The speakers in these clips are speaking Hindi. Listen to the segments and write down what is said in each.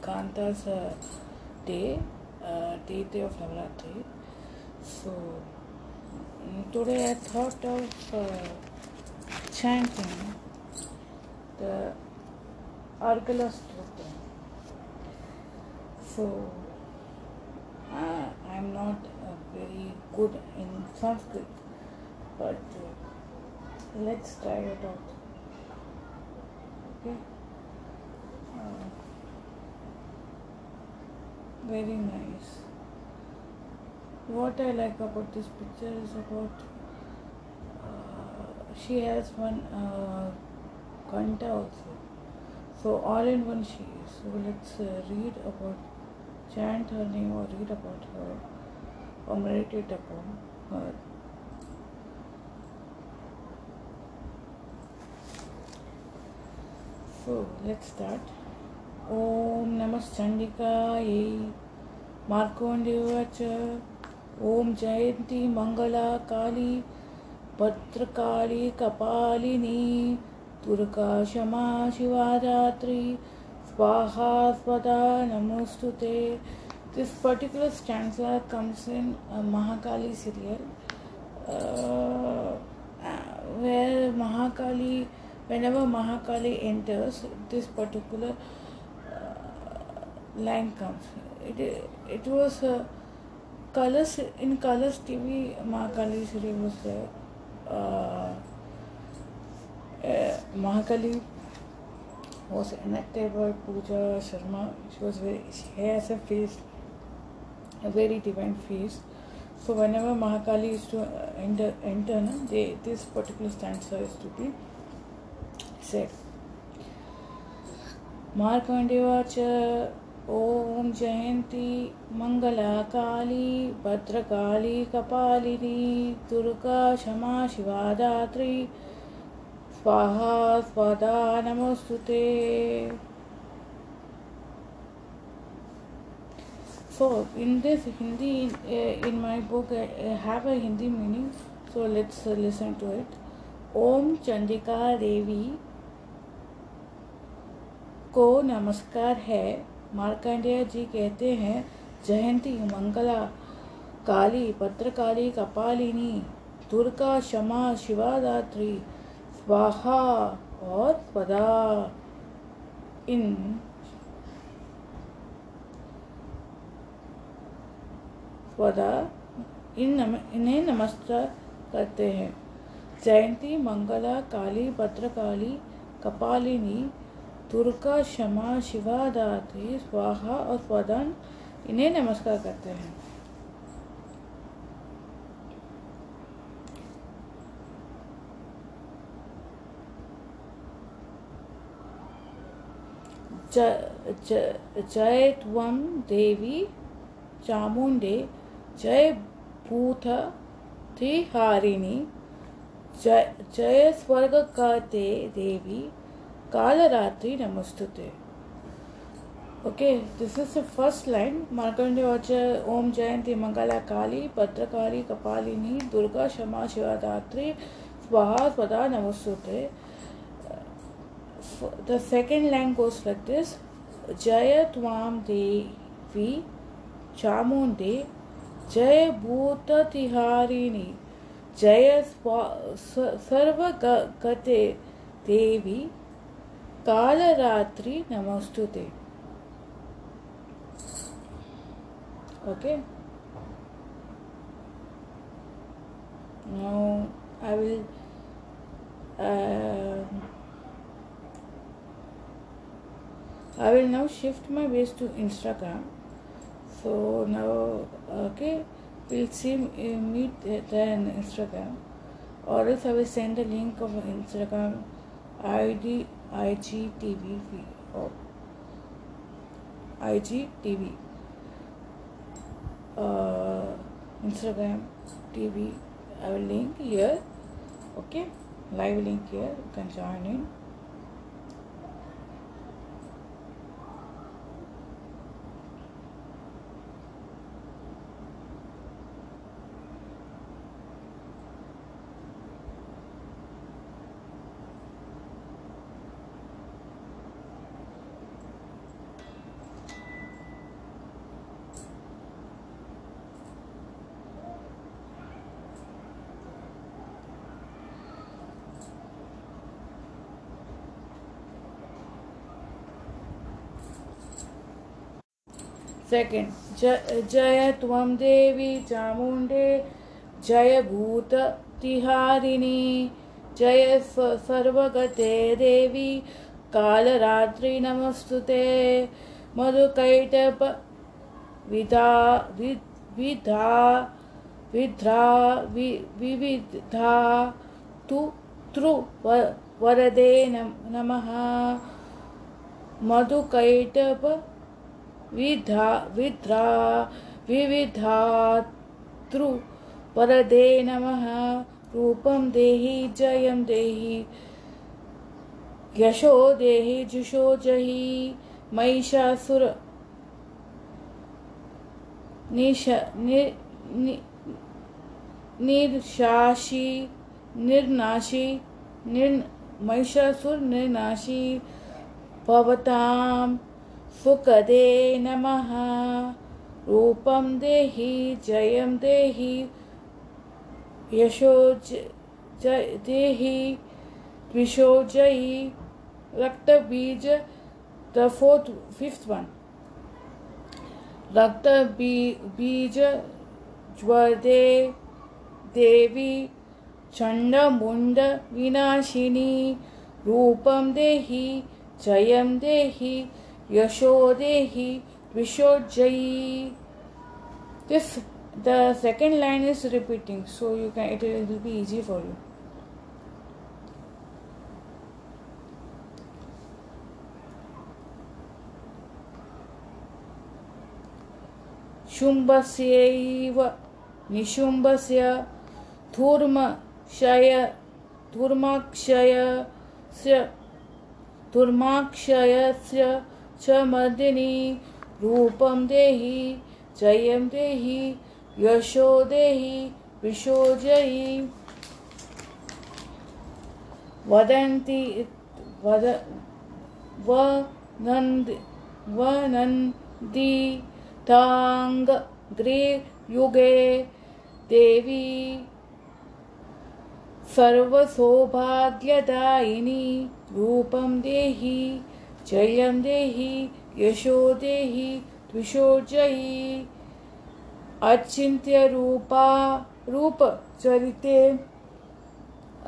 Kanta's uh, day, uh, day day of Navratri. So mm, today I thought of uh, chanting the Argala Stotra. So uh, I'm not very good in Sanskrit, but uh, let's try it out. Okay. Uh, very nice what I like about this picture is about uh, she has one uh, Kanta also so all in one she is so let's uh, read about chant her name or read about her or meditate upon her uh, so let's start ओम नमः चंडिकायै ओम जयंती मंगला काली पत्रकाली कपालिनी दुर्गा क्षमा शिवारात्रि स्वाहा स्वदा नमोस्तु ते this particular stanza comes in Mahakali serial where Mahakali whenever Mahakali enters this particular line comes. It, it was uh, colors in colors TV. Mahakali Sri was there. Uh, uh, Mahakali was enacted by Pooja Sharma. She was very she has a face, a very divine face. So whenever Mahakali is to enter, enter na, they, this particular stanza is to be said. मार्कण्डेवाच ॐ जयन्ती मङ्गलाकाली भद्रकाली कपालिनी दुर्गा क्षमा शिवादात्री स्वाहा स्वदा नमोऽस्तु ते so in this hindi eh, in my book i eh, have a hindi meaning so let's uh, listen to it ओम चंडिका देवी को नमस्कार है मार्कंडेय जी कहते हैं जयंती मंगला काली पत्रकाली कपालिनी दुर्गा क्षमा शिवादात्री स्वाहा और पदा इन पदा इन नम, इन्हें नमस्कार करते हैं जयंती मंगला काली पत्रकाली कपालिनी दुर्गा क्षमा शिवादात्री स्वाहा और स्वदान इन्हें नमस्कार करते हैं जय त्वं देवी चामुंडे जय भूत त्रिहारिणी जय जय स्वर्ग का देवी Kalaratri Namastute. Okay, this is the first line. Markandevacha Om Jayanti Mangala Kali Patrakali Kapalini Durga Shama Shivadatri Swaha Swada Namastute. The second line goes like this. Jaya Twam Devi Chamundi जय भूत तिहारिणी जय सर्व गते देवी ಕಾಲರಾತ್ರಿ ನಮಸ್ತುತೆ okay now i will uh, i will now shift my base to instagram so now okay we'll see uh, meet instagram or else i will send the link of instagram id IGTV, oh. uh, Instagram TV. I will link here. Okay, live link here. You can join in. Second, Jaya Tvam Devi Chamunde Jaya Bhuta Tiharini Jaya Sarvagate Devi Kalaratri Namastute Madhukaitapa Vidha Vidha Vidha Vividha Tu Tru Varade Namaha Madhukaitapa विधा विध्रा विविधातृ नम नमः रूपं देहि जयं देहि यशो देहि जुषो जहि महिषासुर निश नि, निर्नाशी निर् महिषासुर निर्नाशी भवताम फुकदे नमः रूपं देहि जयं देहि यशो ज देहि द्विशो जयि Raktabeej the fourth fifth one रक्त बी बीज ज्वदे देवी चण्डमुण्ड विनाशिनी रूपं देहि जयं देहि यशोदे ही विशोजयी this the second line is repeating so you can it will be easy for you शुम्भस्यैव निशुम्भस्य धूर्मक्षय धूर्माक्षयस्य धूर्माक्षयस्य च मदिनी रूपं देहि जयं देहि यशो देहि जयी वदन्ति वद वनन्द वनन्दी ताङ्ग्रे युगे देवी सर्वसौभाग्यदायिनी रूपं देहि जयं देहि यशो देहि द्विषोर्जयि अचिन्त्य रूपा रूप चरिते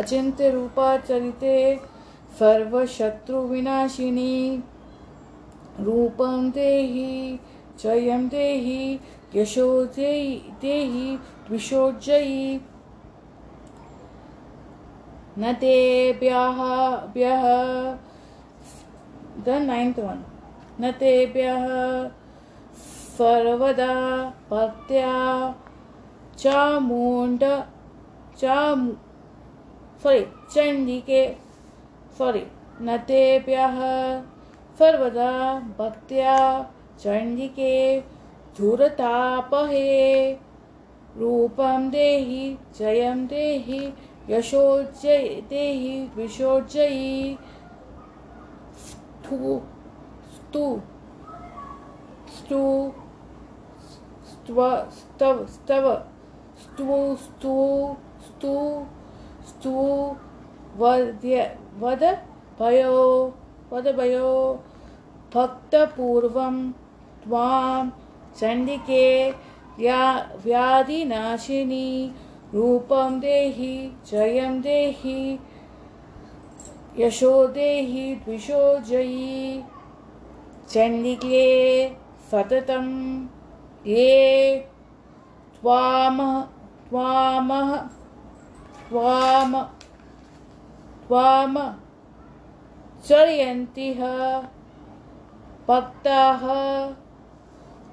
अचिंत्य रूपा चरिते सर्वशत्रुविनाशिनी रूपं देहि जयं देहि यशो देहि देहि द्विषोर्जयि न तेभ्यः the ninth one न तेभ्यः सर्वदा भक्त्या चामुण्ड चा सॉरी चण्डिके सॉरी न तेभ्यः सर्वदा भक्त्या चण्डिके धूरतापहे रूपम देहि जयम देहि यशोज्जय देहि विशोज्जयि stu, stu, stu, stva, stav, stava, stu, stu, stu, stu, vadya, vada, भयो वदभयो भक्तपूर्वं त्वां चण्डिके व्या व्याधिनाशिनी रूपं देहि जयं देहि यशो देहि द्विषो जयी चण्डिके सततं ये त्वामः त्वामः त्वाम त्वाम चरयन्तिः भक्ताः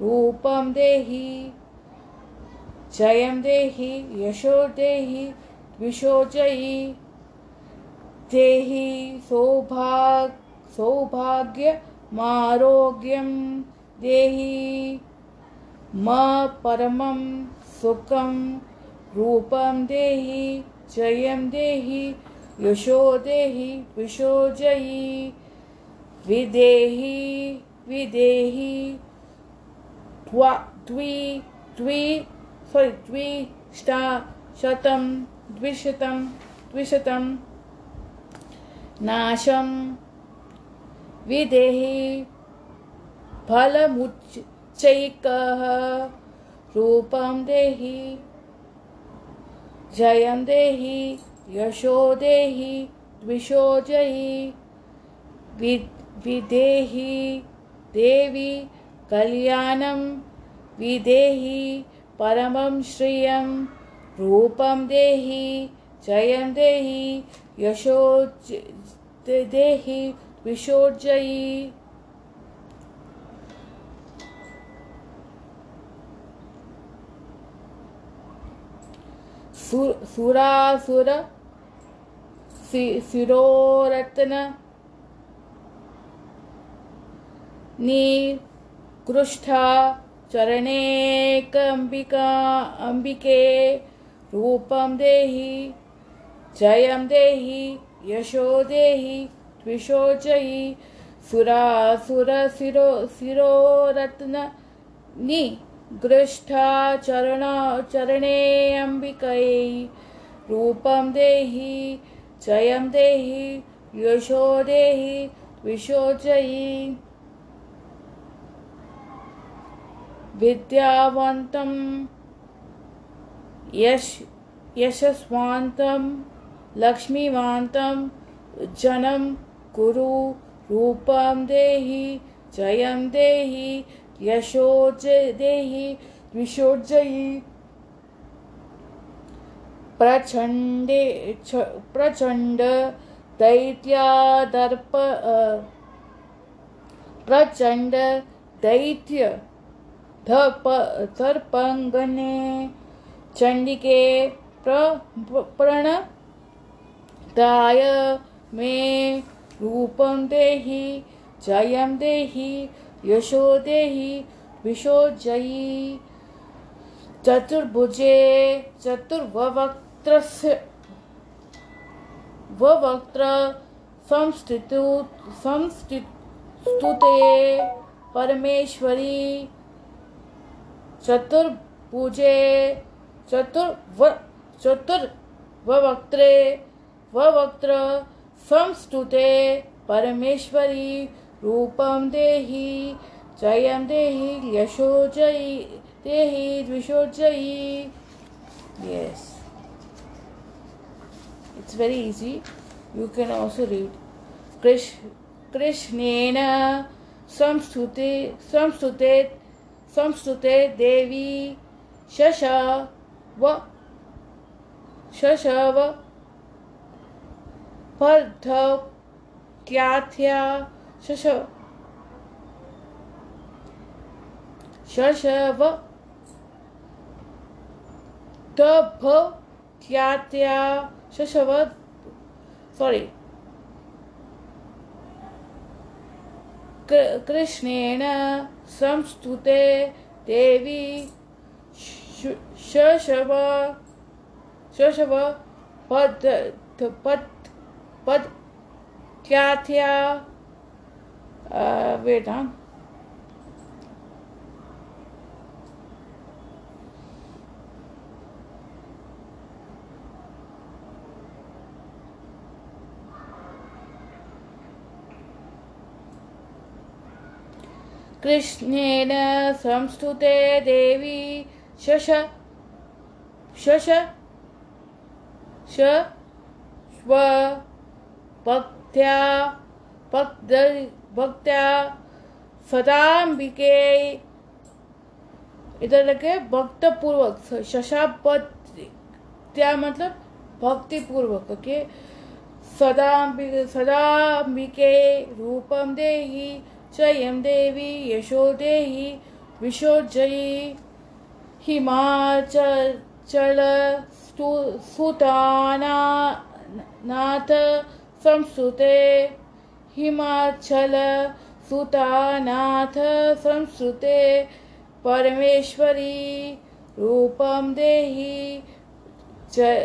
रूपं देहि जयं देहि यशो देहि द्विषो देहि सौभाग मारोग्यम देहि म परमं सुखं रूपं देहि जयं देहि यशो देहि विशो जयि विदेहि विदेहि त्वा द्वि द्वि सोरि द्विष्टा शतं द्विशतं द्विशतं नाशं विदेहि फलमुच्चैकः रूपं देहि जयं देहि यशो देहि द्विषो जयि वि विदेहि देवी कल्याणं विदेहि परमं श्रियं रूपं देहि जयं देहि यशो देहि विशोर्जयी सुरासुर शिरोरत्न निकृष्ठा चरणेकम्बिका अम्बिके रूपं देहि जयं देहि यशो देहि द्विषोचयि सुरासुरशिरो शिरोरत्ननि गृष्ठा चरण चरणे अम्बिकै रूपं देहि जयं देहि यशो देहि विशोचयि विद्यावन्तं यश यशस्वान्तं लक्ष्मीवा जनम कुरु रूपं देहि जयं देहि यशोज देहि विशोर्जयि प्रचण्डे प्रचण्ड दैत्यादर्प प्रचण्ड दैत्य धप दर्पङ्गने चण्डिके प्र प्रण दाय मे रूपं देहि जयं देहि यशो देहि विशोजयी चतुर्भुजे चतुर्ववक्त्रस्य ववक्त्र संस्थितु संस्थितुते परमेश्वरी चतुर्भुजे चतुर्व चतुर्ववक्त्रे ववक्त्र संस्तुते परमेश्वरी रूपं देहि जयं देहि यशोजयि देहि द्विषोजयि yes it's very easy you can also read कृष् कृष्णेन संस्तुते संस्तुते संस्तुते देवी शश व शशव वा, बद्ध क्याथ्या शश शशव शशव सॉरी कृष्णेन संस्तुते देवी शशव शशव पद्ध पद्ध वेदान। वेदाष्णेन संस्तुते देवी शश श्व भक्त्या भक्त भक्त्या सदाम्बिके इधर लगे भक्तपूर्वक शशा त्या मतलब भक्तिपूर्वक ओके सदाम्बिके सदाम्बिके रूपम देहि जयम देवी यशो देहि विशोर्जयी हिमाचल सुताना नाथ संस्ते हिमाचल सुतानाथ संस्ते परमेश्वरी रूपम देहि जय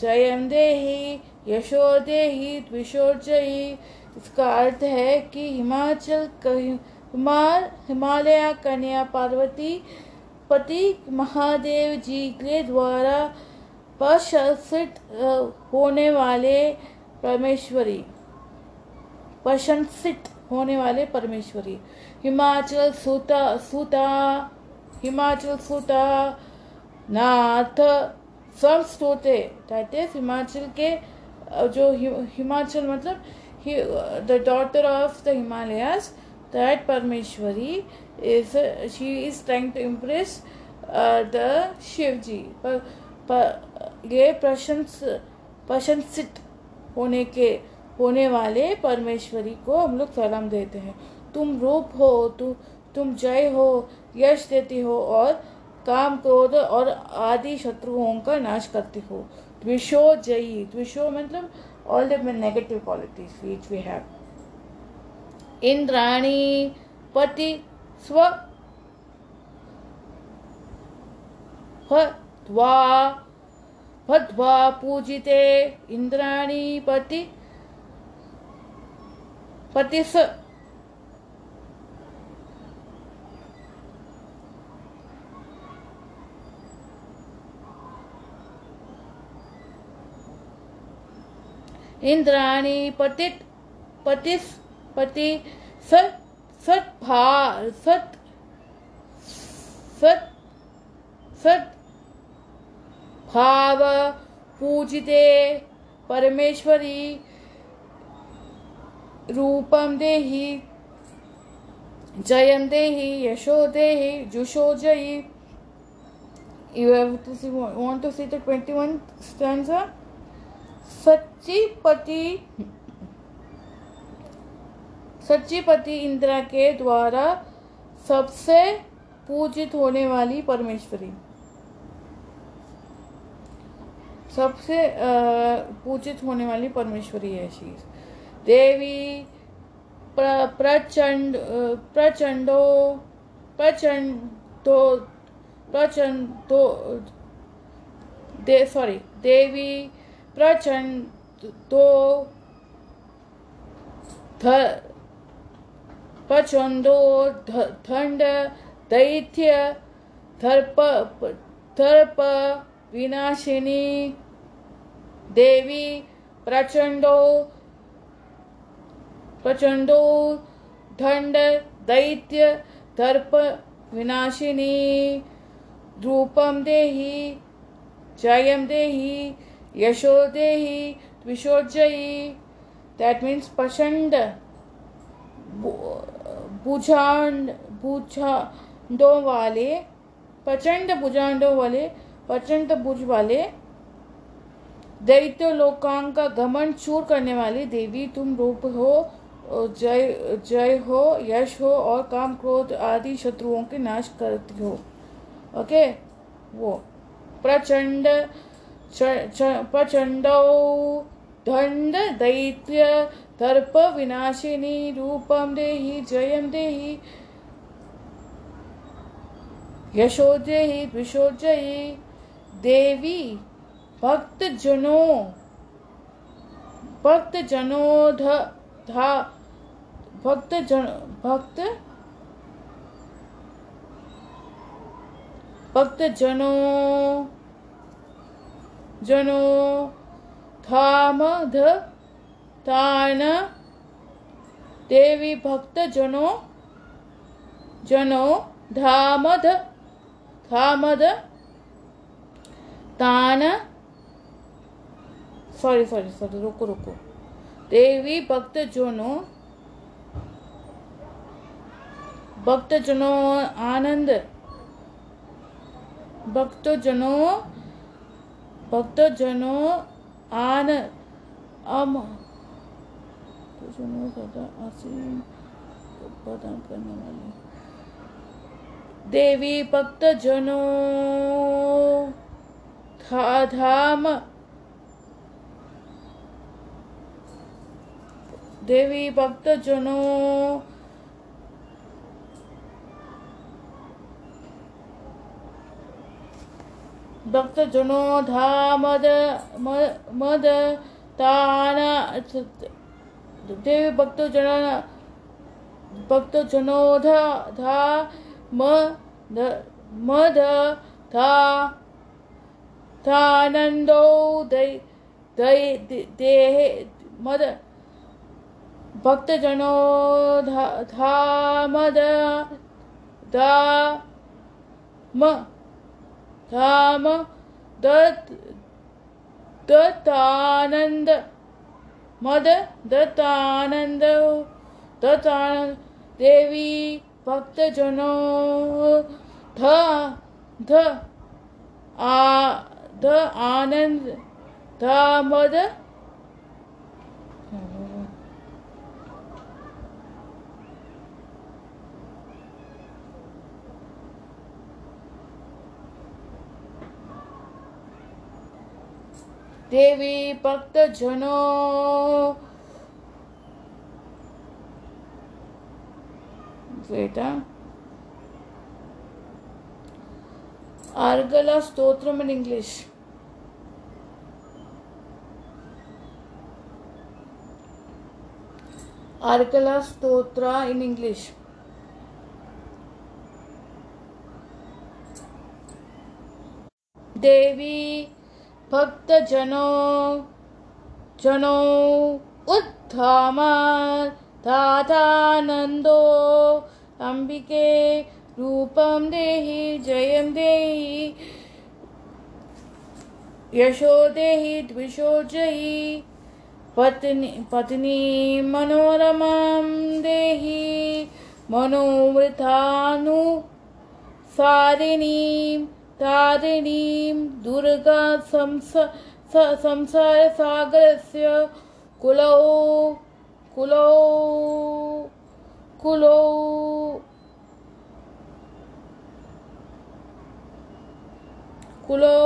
जयम देहि यशो देहि द्विशोर्जयी इसका अर्थ है कि हिमाचल हिमाल हिमालय कन्या पार्वती पति महादेव जी के द्वारा प्रशंसित होने वाले परमेश्वरी प्रशंसित होने वाले परमेश्वरी हिमाचल सुता सुता हिमाचल सुता नाथ स्वर्ग स्तोते कहते हिमाचल के जो हिमाचल मतलब the daughter of the Himalayas that Parameshwari is she is trying to impress the Shiva ji पर ये प्रशंस प्रशंसित होने के होने वाले परमेश्वरी को हम लोग सलाम देते हैं तुम रूप हो तु, तुम जय हो यश देती हो और काम क्रोध और आदि शत्रुओं का नाश करती हो द्विशो जयी द्विशो मतलब all the negative qualities which we have Indrani पति स्व भद्वा पूजिते इंद्राणी पति पतिस इंद्राणी पतित पतिस पति सत सत भार सत सत सत भाव पूजिते परमेश्वरी रूपम देहि जयम देहि यशो देहि जुशो जयि you have to see want to see the 21 stanza सच्ची पति सच्ची पति इंदिरा के द्वारा सबसे पूजित होने वाली परमेश्वरी सबसे पूजित होने वाली परमेश्वरी है शीज देवी प्र, प्रचंड प्रचंडो प्रचंडो प्रचंडो दे सॉरी देवी प्रचंडो ध प्रचंडो धंड दैत्य धर्प धर्प विनाशिनी देवी प्रचंडो प्रचंडो दंड दैत्य दर्प विनाशिनी रूपम देहि जयम दे यशो देहि विशोजयी दैट मीन्स प्रचंड भुजांड भुजांडों वाले प्रचंड भुजांडों वाले प्रचंड भुज वाले दैत्य लोकांग का गमन चूर करने वाली देवी तुम रूप हो जय जय हो यश हो और काम क्रोध आदि शत्रुओं के नाश करती हो ओके वो प्रचंड प्रचंड दंड दैत्य दर्प विनाशिनी रूपम देहि जयम देहि यशोजयी द्विशोजयी देवी भक्त जनों भक्तजनों भक्तजनोध धा भक्त जन भक्त भक्तजनो जनो धाम ध तान देवी भक्तजनो जनो धाम ध तान सॉरी सॉरी सॉरी रुको रुको देवी भक्त जोनो भक्त जनो आनंद भक्त जनो भक्त जनो आन अम जनो सदा असीम प्रदान करने वाले देवी भक्त भक्तजनों धाम देवी भक्त भक्तजनों भक्तजनों धा मद मद तान देवी भक्त भक्तजन भक्तजनो धा धा मद मद था थानन्दो दई दै देहे मद भक्तजनो धामद धाम धाम दत् मद दत्तानंद दत्तानंद देवी भक्तजनो ध ध आ ध आनंद धामद देवी भक्त जनो बेटा अर्गला स्तोत्रम इंग्लिश अर्गला स्तोत्र इन इंग्लिश देवी भक्तजनो जनो उद्धामात् दादानन्दो अंबिके रूपं देहि जयं देहि यशो देहि द्विषो जयि पत्नी पत्नी मनोरमां देहि सारिणी तारिणीं दुर्गा संसारसागरस्य कुलौ कुलौ कुलौ कुलौ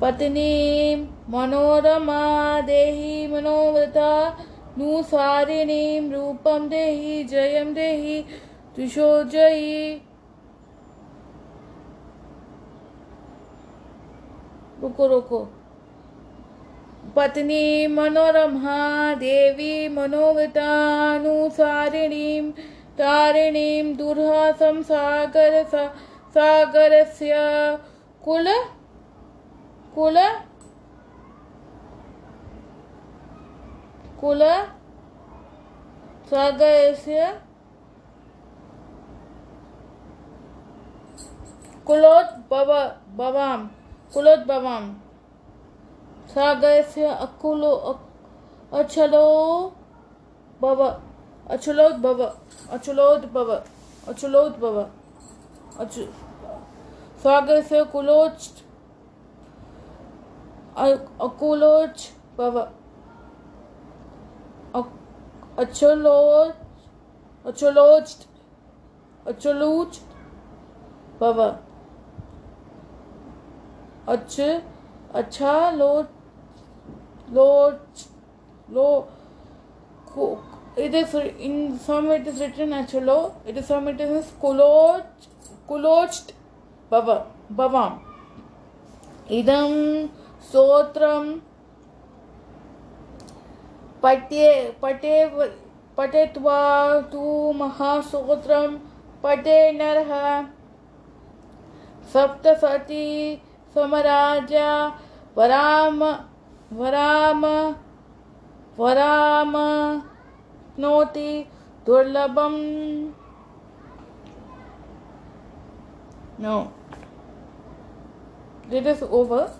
पत्नीं मनोरमा देहि मनोव्रता नुसारिणीं रूपं देहि जयं देहि त्रिशो जयि रुको रुको पत्नी मनोरमा देवी मनोवृतानुसारिणीं तारिणी दुर्हासम सागर सा सागर से कुल कुल कुल स्वगस्य कुलोद्भव भवाम कुलोद्भवाम स्वगस्य अकुलो अचलो भव अचु स्वगस्य कुलोच अकुलोच भव acholoached acholoached भव अच्छ अच्छा लो लोच लो को it is in some it is written acholo it is some it is kuloch kuloched bava bavam idam sotram पठ्ये पटे पठित्वा तु महासूत्रं पठे नरः सप्तसती समराजा वराम वराम वराम नोति दुर्लभम् नो It is over.